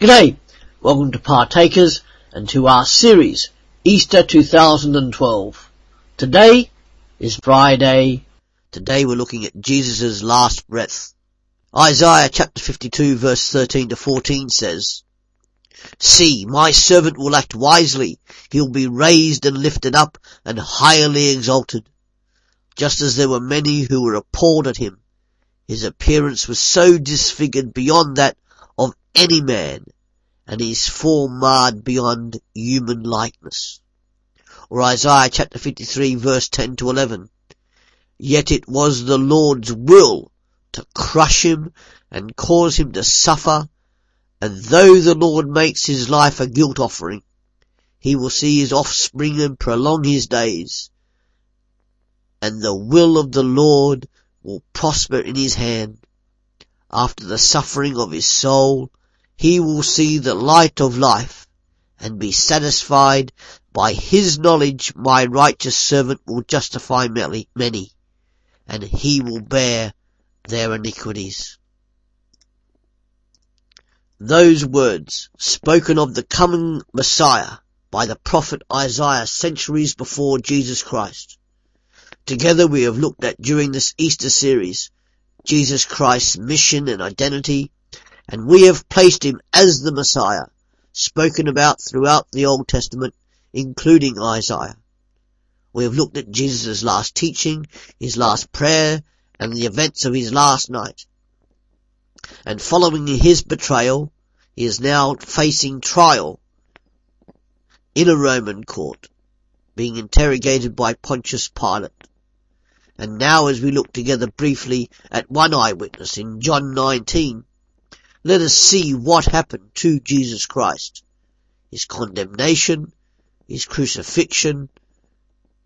G'day, welcome to Partakers and to our series, Easter 2012. Today is Friday. Today we're looking at Jesus' last breath. Isaiah chapter 52 verse 13 to 14 says, See, my servant will act wisely. He'll be raised and lifted up and highly exalted. Just as there were many who were appalled at him, his appearance was so disfigured beyond that any man, and his form marred beyond human likeness. Or Isaiah chapter 53 verse 10 to 11. Yet it was the Lord's will to crush him and cause him to suffer, and though the Lord makes his life a guilt offering, he will see his offspring and prolong his days, and the will of the Lord will prosper in his hand. After the suffering of his soul, he will see the light of life and be satisfied by his knowledge my righteous servant will justify many, and he will bear their iniquities. Those words, spoken of the coming Messiah by the prophet Isaiah centuries before Jesus Christ. Together we have looked at during this Easter series Jesus Christ's mission and identity, and we have placed him as the Messiah, spoken about throughout the Old Testament, including Isaiah. We have looked at Jesus' last teaching, his last prayer, and the events of his last night. And following his betrayal, he is now facing trial in a Roman court, being interrogated by Pontius Pilate. And now as we look together briefly at one eyewitness in John 19, let us see what happened to Jesus Christ. His condemnation, his crucifixion,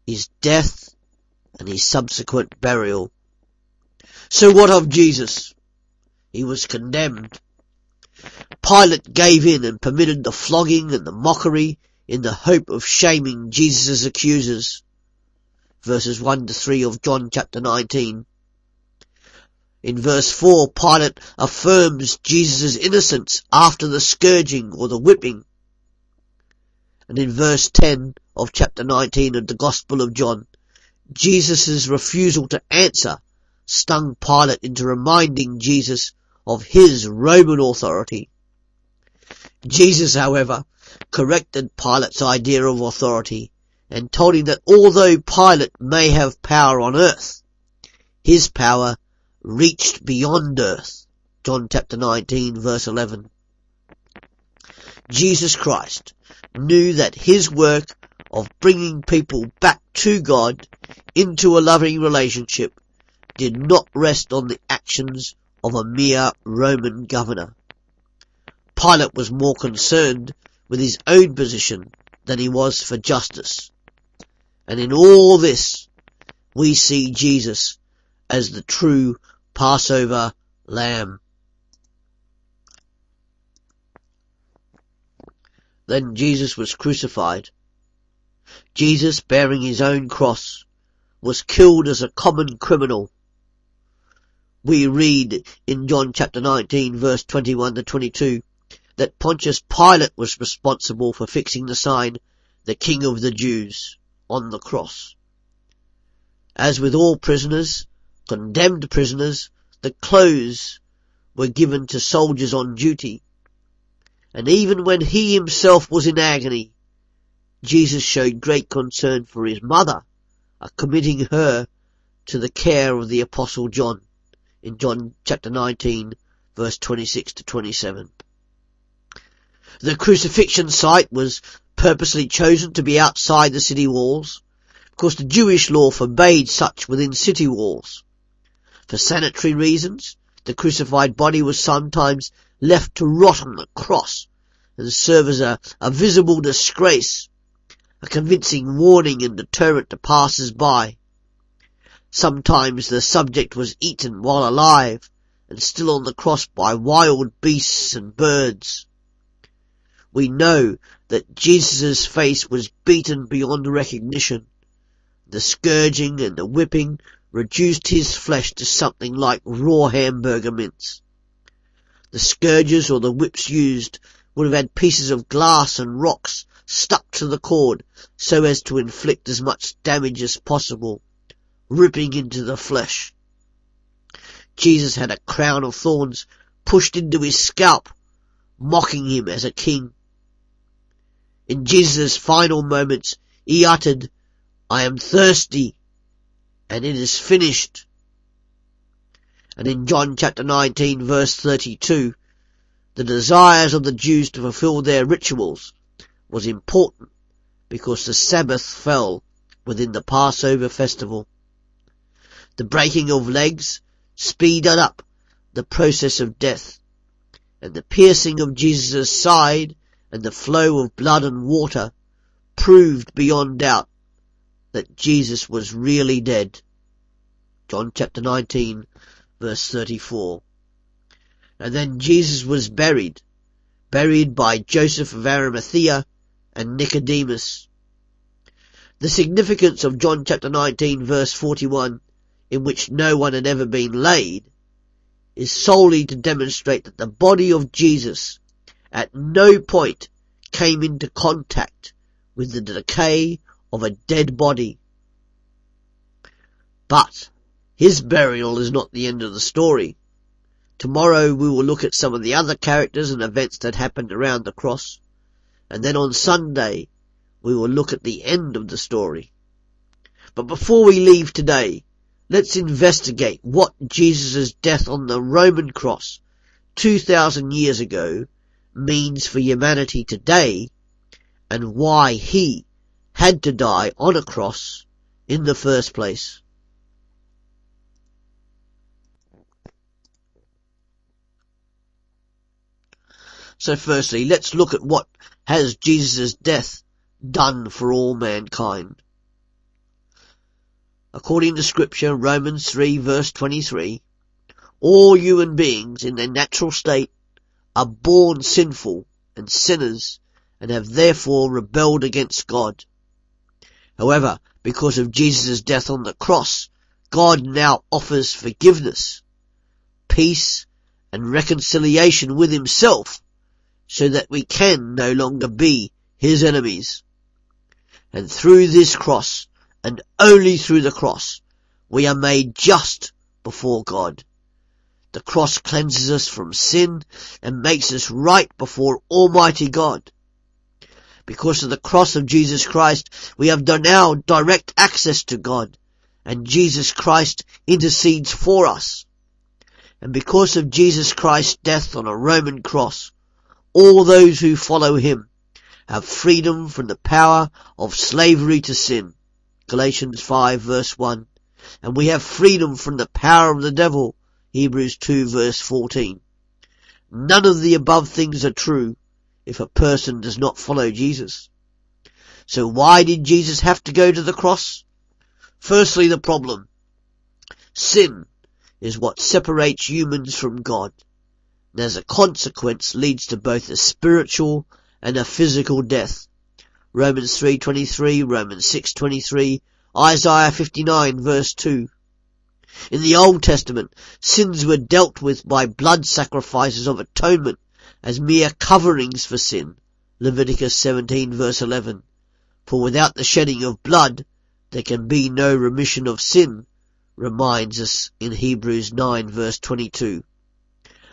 his death, and his subsequent burial. So what of Jesus? He was condemned. Pilate gave in and permitted the flogging and the mockery in the hope of shaming Jesus' accusers verses 1 to 3 of John chapter 19. In verse 4, Pilate affirms Jesus' innocence after the scourging or the whipping. And in verse 10 of chapter 19 of the Gospel of John, Jesus' refusal to answer stung Pilate into reminding Jesus of his Roman authority. Jesus, however, corrected Pilate's idea of authority and told him that although Pilate may have power on earth, his power reached beyond earth. John chapter 19 verse 11. Jesus Christ knew that his work of bringing people back to God into a loving relationship did not rest on the actions of a mere Roman governor. Pilate was more concerned with his own position than he was for justice. And in all this, we see Jesus as the true Passover lamb. Then Jesus was crucified. Jesus, bearing his own cross, was killed as a common criminal. We read in John chapter 19 verse 21 to 22 that Pontius Pilate was responsible for fixing the sign, the King of the Jews on the cross. As with all prisoners, condemned prisoners, the clothes were given to soldiers on duty. And even when he himself was in agony, Jesus showed great concern for his mother, uh, committing her to the care of the apostle John in John chapter 19 verse 26 to 27. The crucifixion site was purposely chosen to be outside the city walls, because the Jewish law forbade such within city walls. For sanitary reasons, the crucified body was sometimes left to rot on the cross and serve as a, a visible disgrace, a convincing warning and deterrent to passers-by. Sometimes the subject was eaten while alive and still on the cross by wild beasts and birds. We know that Jesus' face was beaten beyond recognition. The scourging and the whipping reduced his flesh to something like raw hamburger mince. The scourges or the whips used would have had pieces of glass and rocks stuck to the cord so as to inflict as much damage as possible, ripping into the flesh. Jesus had a crown of thorns pushed into his scalp, mocking him as a king. In Jesus' final moments, he uttered, I am thirsty, and it is finished. And in John chapter 19 verse 32, the desires of the Jews to fulfill their rituals was important because the Sabbath fell within the Passover festival. The breaking of legs speeded up the process of death, and the piercing of Jesus' side and the flow of blood and water proved beyond doubt that Jesus was really dead. John chapter 19 verse 34. And then Jesus was buried, buried by Joseph of Arimathea and Nicodemus. The significance of John chapter 19 verse 41, in which no one had ever been laid, is solely to demonstrate that the body of Jesus at no point came into contact with the decay of a dead body. But his burial is not the end of the story. Tomorrow we will look at some of the other characters and events that happened around the cross. And then on Sunday, we will look at the end of the story. But before we leave today, let's investigate what Jesus' death on the Roman cross 2,000 years ago means for humanity today and why he had to die on a cross in the first place. So firstly, let's look at what has Jesus' death done for all mankind. According to scripture, Romans 3 verse 23, all human beings in their natural state are born sinful and sinners and have therefore rebelled against God. However, because of Jesus' death on the cross, God now offers forgiveness, peace and reconciliation with himself so that we can no longer be his enemies. And through this cross, and only through the cross, we are made just before God. The cross cleanses us from sin and makes us right before Almighty God. Because of the cross of Jesus Christ, we have now direct access to God, and Jesus Christ intercedes for us. And because of Jesus Christ's death on a Roman cross, all those who follow him have freedom from the power of slavery to sin. Galatians 5 verse 1. And we have freedom from the power of the devil. Hebrews 2 verse 14. None of the above things are true if a person does not follow Jesus. So why did Jesus have to go to the cross? Firstly, the problem. Sin is what separates humans from God and as a consequence leads to both a spiritual and a physical death. Romans 3.23, Romans 6.23, Isaiah 59 verse 2. In the Old Testament, sins were dealt with by blood sacrifices of atonement as mere coverings for sin. Leviticus 17 verse 11. For without the shedding of blood, there can be no remission of sin, reminds us in Hebrews 9 verse 22.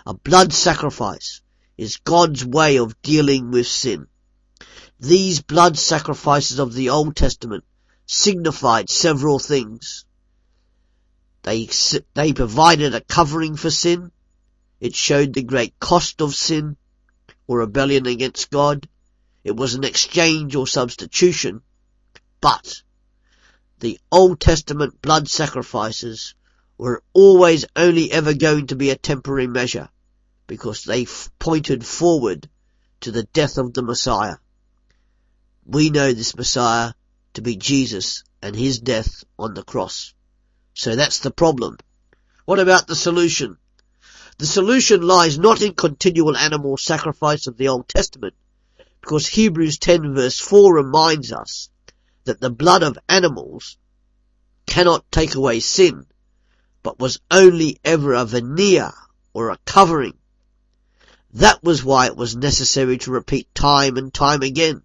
A blood sacrifice is God's way of dealing with sin. These blood sacrifices of the Old Testament signified several things. They, they provided a covering for sin. It showed the great cost of sin or rebellion against God. It was an exchange or substitution. But the Old Testament blood sacrifices were always only ever going to be a temporary measure because they pointed forward to the death of the Messiah. We know this Messiah to be Jesus and his death on the cross. So that's the problem. What about the solution? The solution lies not in continual animal sacrifice of the Old Testament, because Hebrews 10 verse 4 reminds us that the blood of animals cannot take away sin, but was only ever a veneer or a covering. That was why it was necessary to repeat time and time again.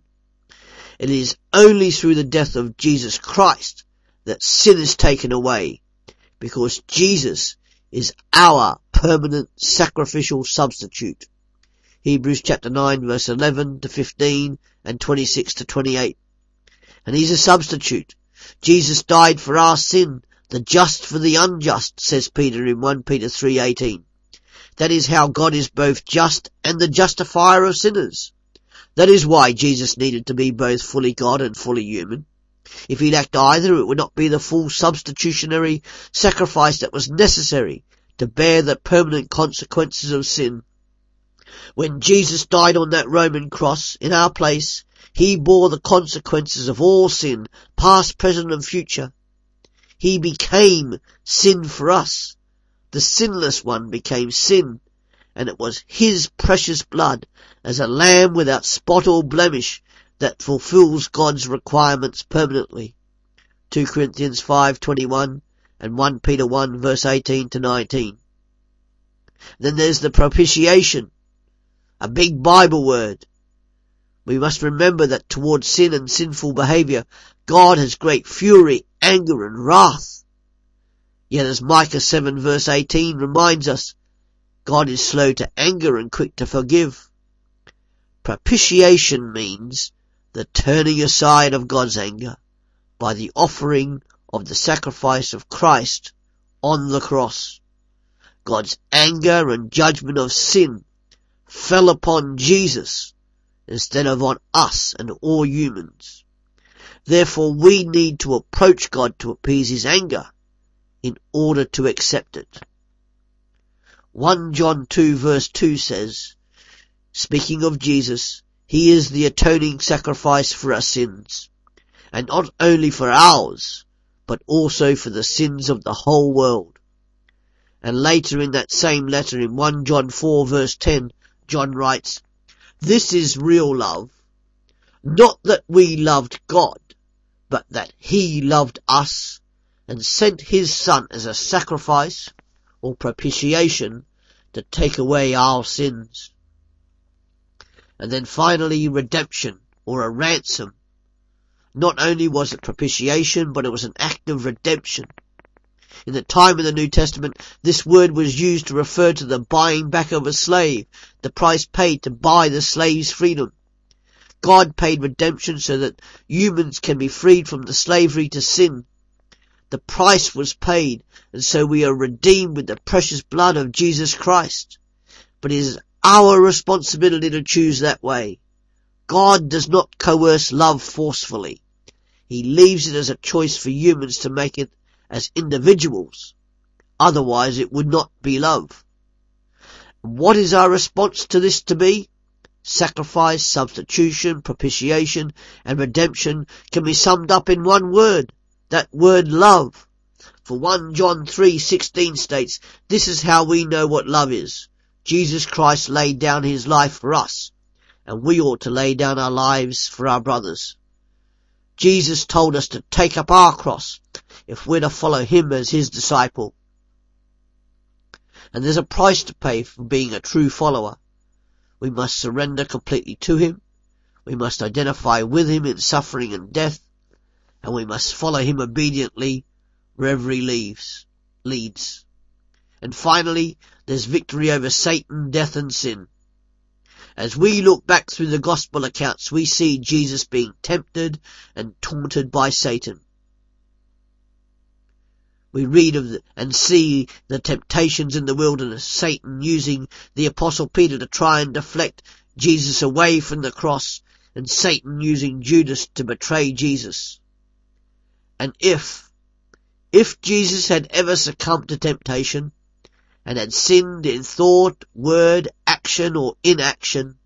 It is only through the death of Jesus Christ that sin is taken away, because Jesus is our permanent sacrificial substitute. Hebrews chapter 9 verse 11 to 15 and 26 to 28. And he's a substitute. Jesus died for our sin, the just for the unjust, says Peter in 1 Peter 3.18. That is how God is both just and the justifier of sinners. That is why Jesus needed to be both fully God and fully human. If he lacked either, it would not be the full substitutionary sacrifice that was necessary to bear the permanent consequences of sin. When Jesus died on that Roman cross in our place, he bore the consequences of all sin, past, present and future. He became sin for us. The sinless one became sin and it was his precious blood as a lamb without spot or blemish that fulfills God's requirements permanently. 2 Corinthians 5:21 and 1 Peter 1 verse 18 to 19. Then there's the propitiation, a big Bible word. We must remember that towards sin and sinful behavior, God has great fury, anger and wrath. Yet as Micah 7 verse 18 reminds us, God is slow to anger and quick to forgive. Propitiation means the turning aside of God's anger by the offering of the sacrifice of Christ on the cross. God's anger and judgment of sin fell upon Jesus instead of on us and all humans. Therefore we need to approach God to appease his anger in order to accept it. 1 John 2 verse 2 says, speaking of Jesus, He is the atoning sacrifice for our sins, and not only for ours, but also for the sins of the whole world. And later in that same letter in 1 John 4 verse 10, John writes, This is real love, not that we loved God, but that He loved us and sent His Son as a sacrifice or propitiation to take away our sins. And then finally redemption or a ransom. Not only was it propitiation, but it was an act of redemption. In the time of the New Testament, this word was used to refer to the buying back of a slave, the price paid to buy the slave's freedom. God paid redemption so that humans can be freed from the slavery to sin the price was paid, and so we are redeemed with the precious blood of Jesus Christ. But it is our responsibility to choose that way. God does not coerce love forcefully. He leaves it as a choice for humans to make it as individuals. Otherwise it would not be love. What is our response to this to be? Sacrifice, substitution, propitiation, and redemption can be summed up in one word that word love. For 1 John 3:16 states, this is how we know what love is. Jesus Christ laid down his life for us, and we ought to lay down our lives for our brothers. Jesus told us to take up our cross if we're to follow him as his disciple. And there's a price to pay for being a true follower. We must surrender completely to him. We must identify with him in suffering and death and we must follow him obediently wherever he leaves, leads. And finally, there's victory over Satan, death and sin. As we look back through the gospel accounts, we see Jesus being tempted and taunted by Satan. We read of the, and see the temptations in the wilderness, Satan using the apostle Peter to try and deflect Jesus away from the cross, and Satan using Judas to betray Jesus. And if, if Jesus had ever succumbed to temptation, and had sinned in thought, word, action, or inaction,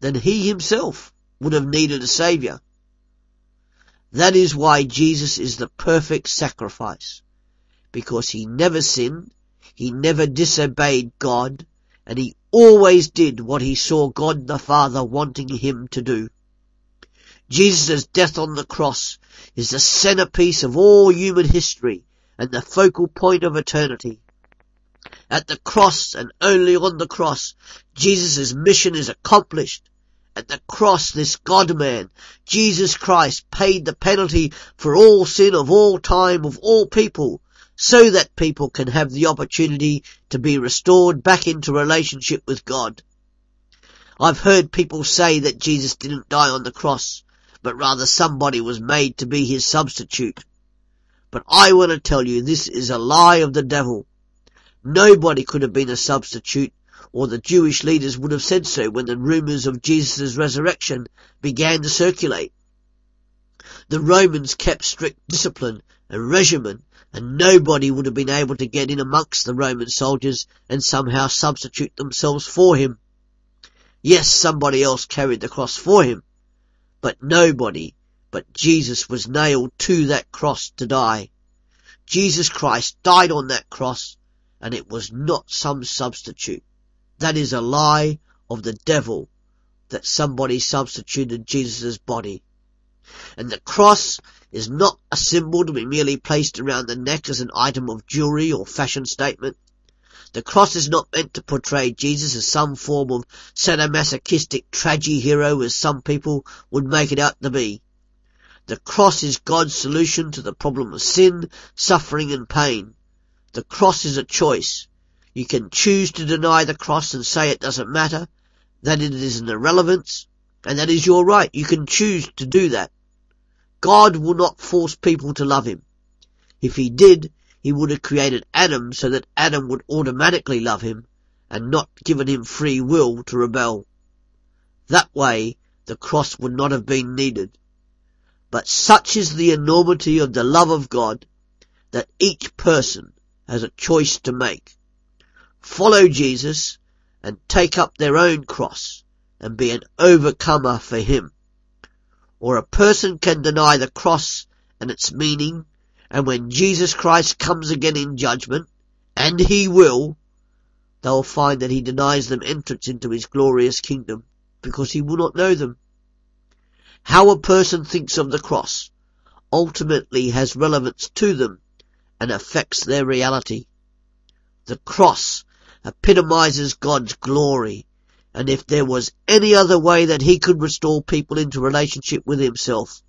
then he himself would have needed a saviour. That is why Jesus is the perfect sacrifice, because he never sinned, he never disobeyed God, and he always did what he saw God the Father wanting him to do. Jesus' death on the cross is the centerpiece of all human history and the focal point of eternity. At the cross and only on the cross, Jesus' mission is accomplished. At the cross, this God-man, Jesus Christ, paid the penalty for all sin of all time of all people, so that people can have the opportunity to be restored back into relationship with God. I've heard people say that Jesus didn't die on the cross, but rather somebody was made to be his substitute. But I want to tell you this is a lie of the devil. Nobody could have been a substitute, or the Jewish leaders would have said so when the rumours of Jesus' resurrection began to circulate. The Romans kept strict discipline and regimen, and nobody would have been able to get in amongst the Roman soldiers and somehow substitute themselves for him. Yes, somebody else carried the cross for him, but nobody but Jesus was nailed to that cross to die. Jesus Christ died on that cross, and it was not some substitute. That is a lie of the devil that somebody substituted Jesus' body. And the cross is not a symbol to be merely placed around the neck as an item of jewelry or fashion statement. The cross is not meant to portray Jesus as some form of sadomasochistic tragedy hero as some people would make it out to be. The cross is God's solution to the problem of sin, suffering and pain. The cross is a choice. You can choose to deny the cross and say it doesn't matter, that it is an irrelevance, and that is your right. You can choose to do that. God will not force people to love him. If he did, he would have created Adam so that Adam would automatically love him and not given him free will to rebel. That way, the cross would not have been needed. But such is the enormity of the love of God that each person has a choice to make. Follow Jesus and take up their own cross and be an overcomer for him. Or a person can deny the cross and its meaning and when Jesus Christ comes again in judgment, and he will, they'll find that he denies them entrance into his glorious kingdom because he will not know them. How a person thinks of the cross ultimately has relevance to them and affects their reality. The cross epitomizes God's glory, and if there was any other way that he could restore people into relationship with himself,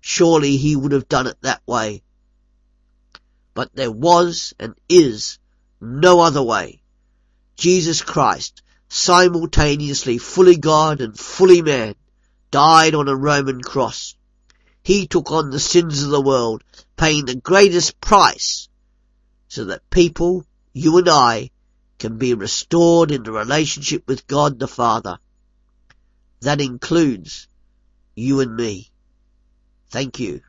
surely he would have done it that way. But there was and is no other way. Jesus Christ, simultaneously fully God and fully man, died on a Roman cross. He took on the sins of the world, paying the greatest price so that people, you and I, can be restored in the relationship with God the Father. That includes you and me. Thank you.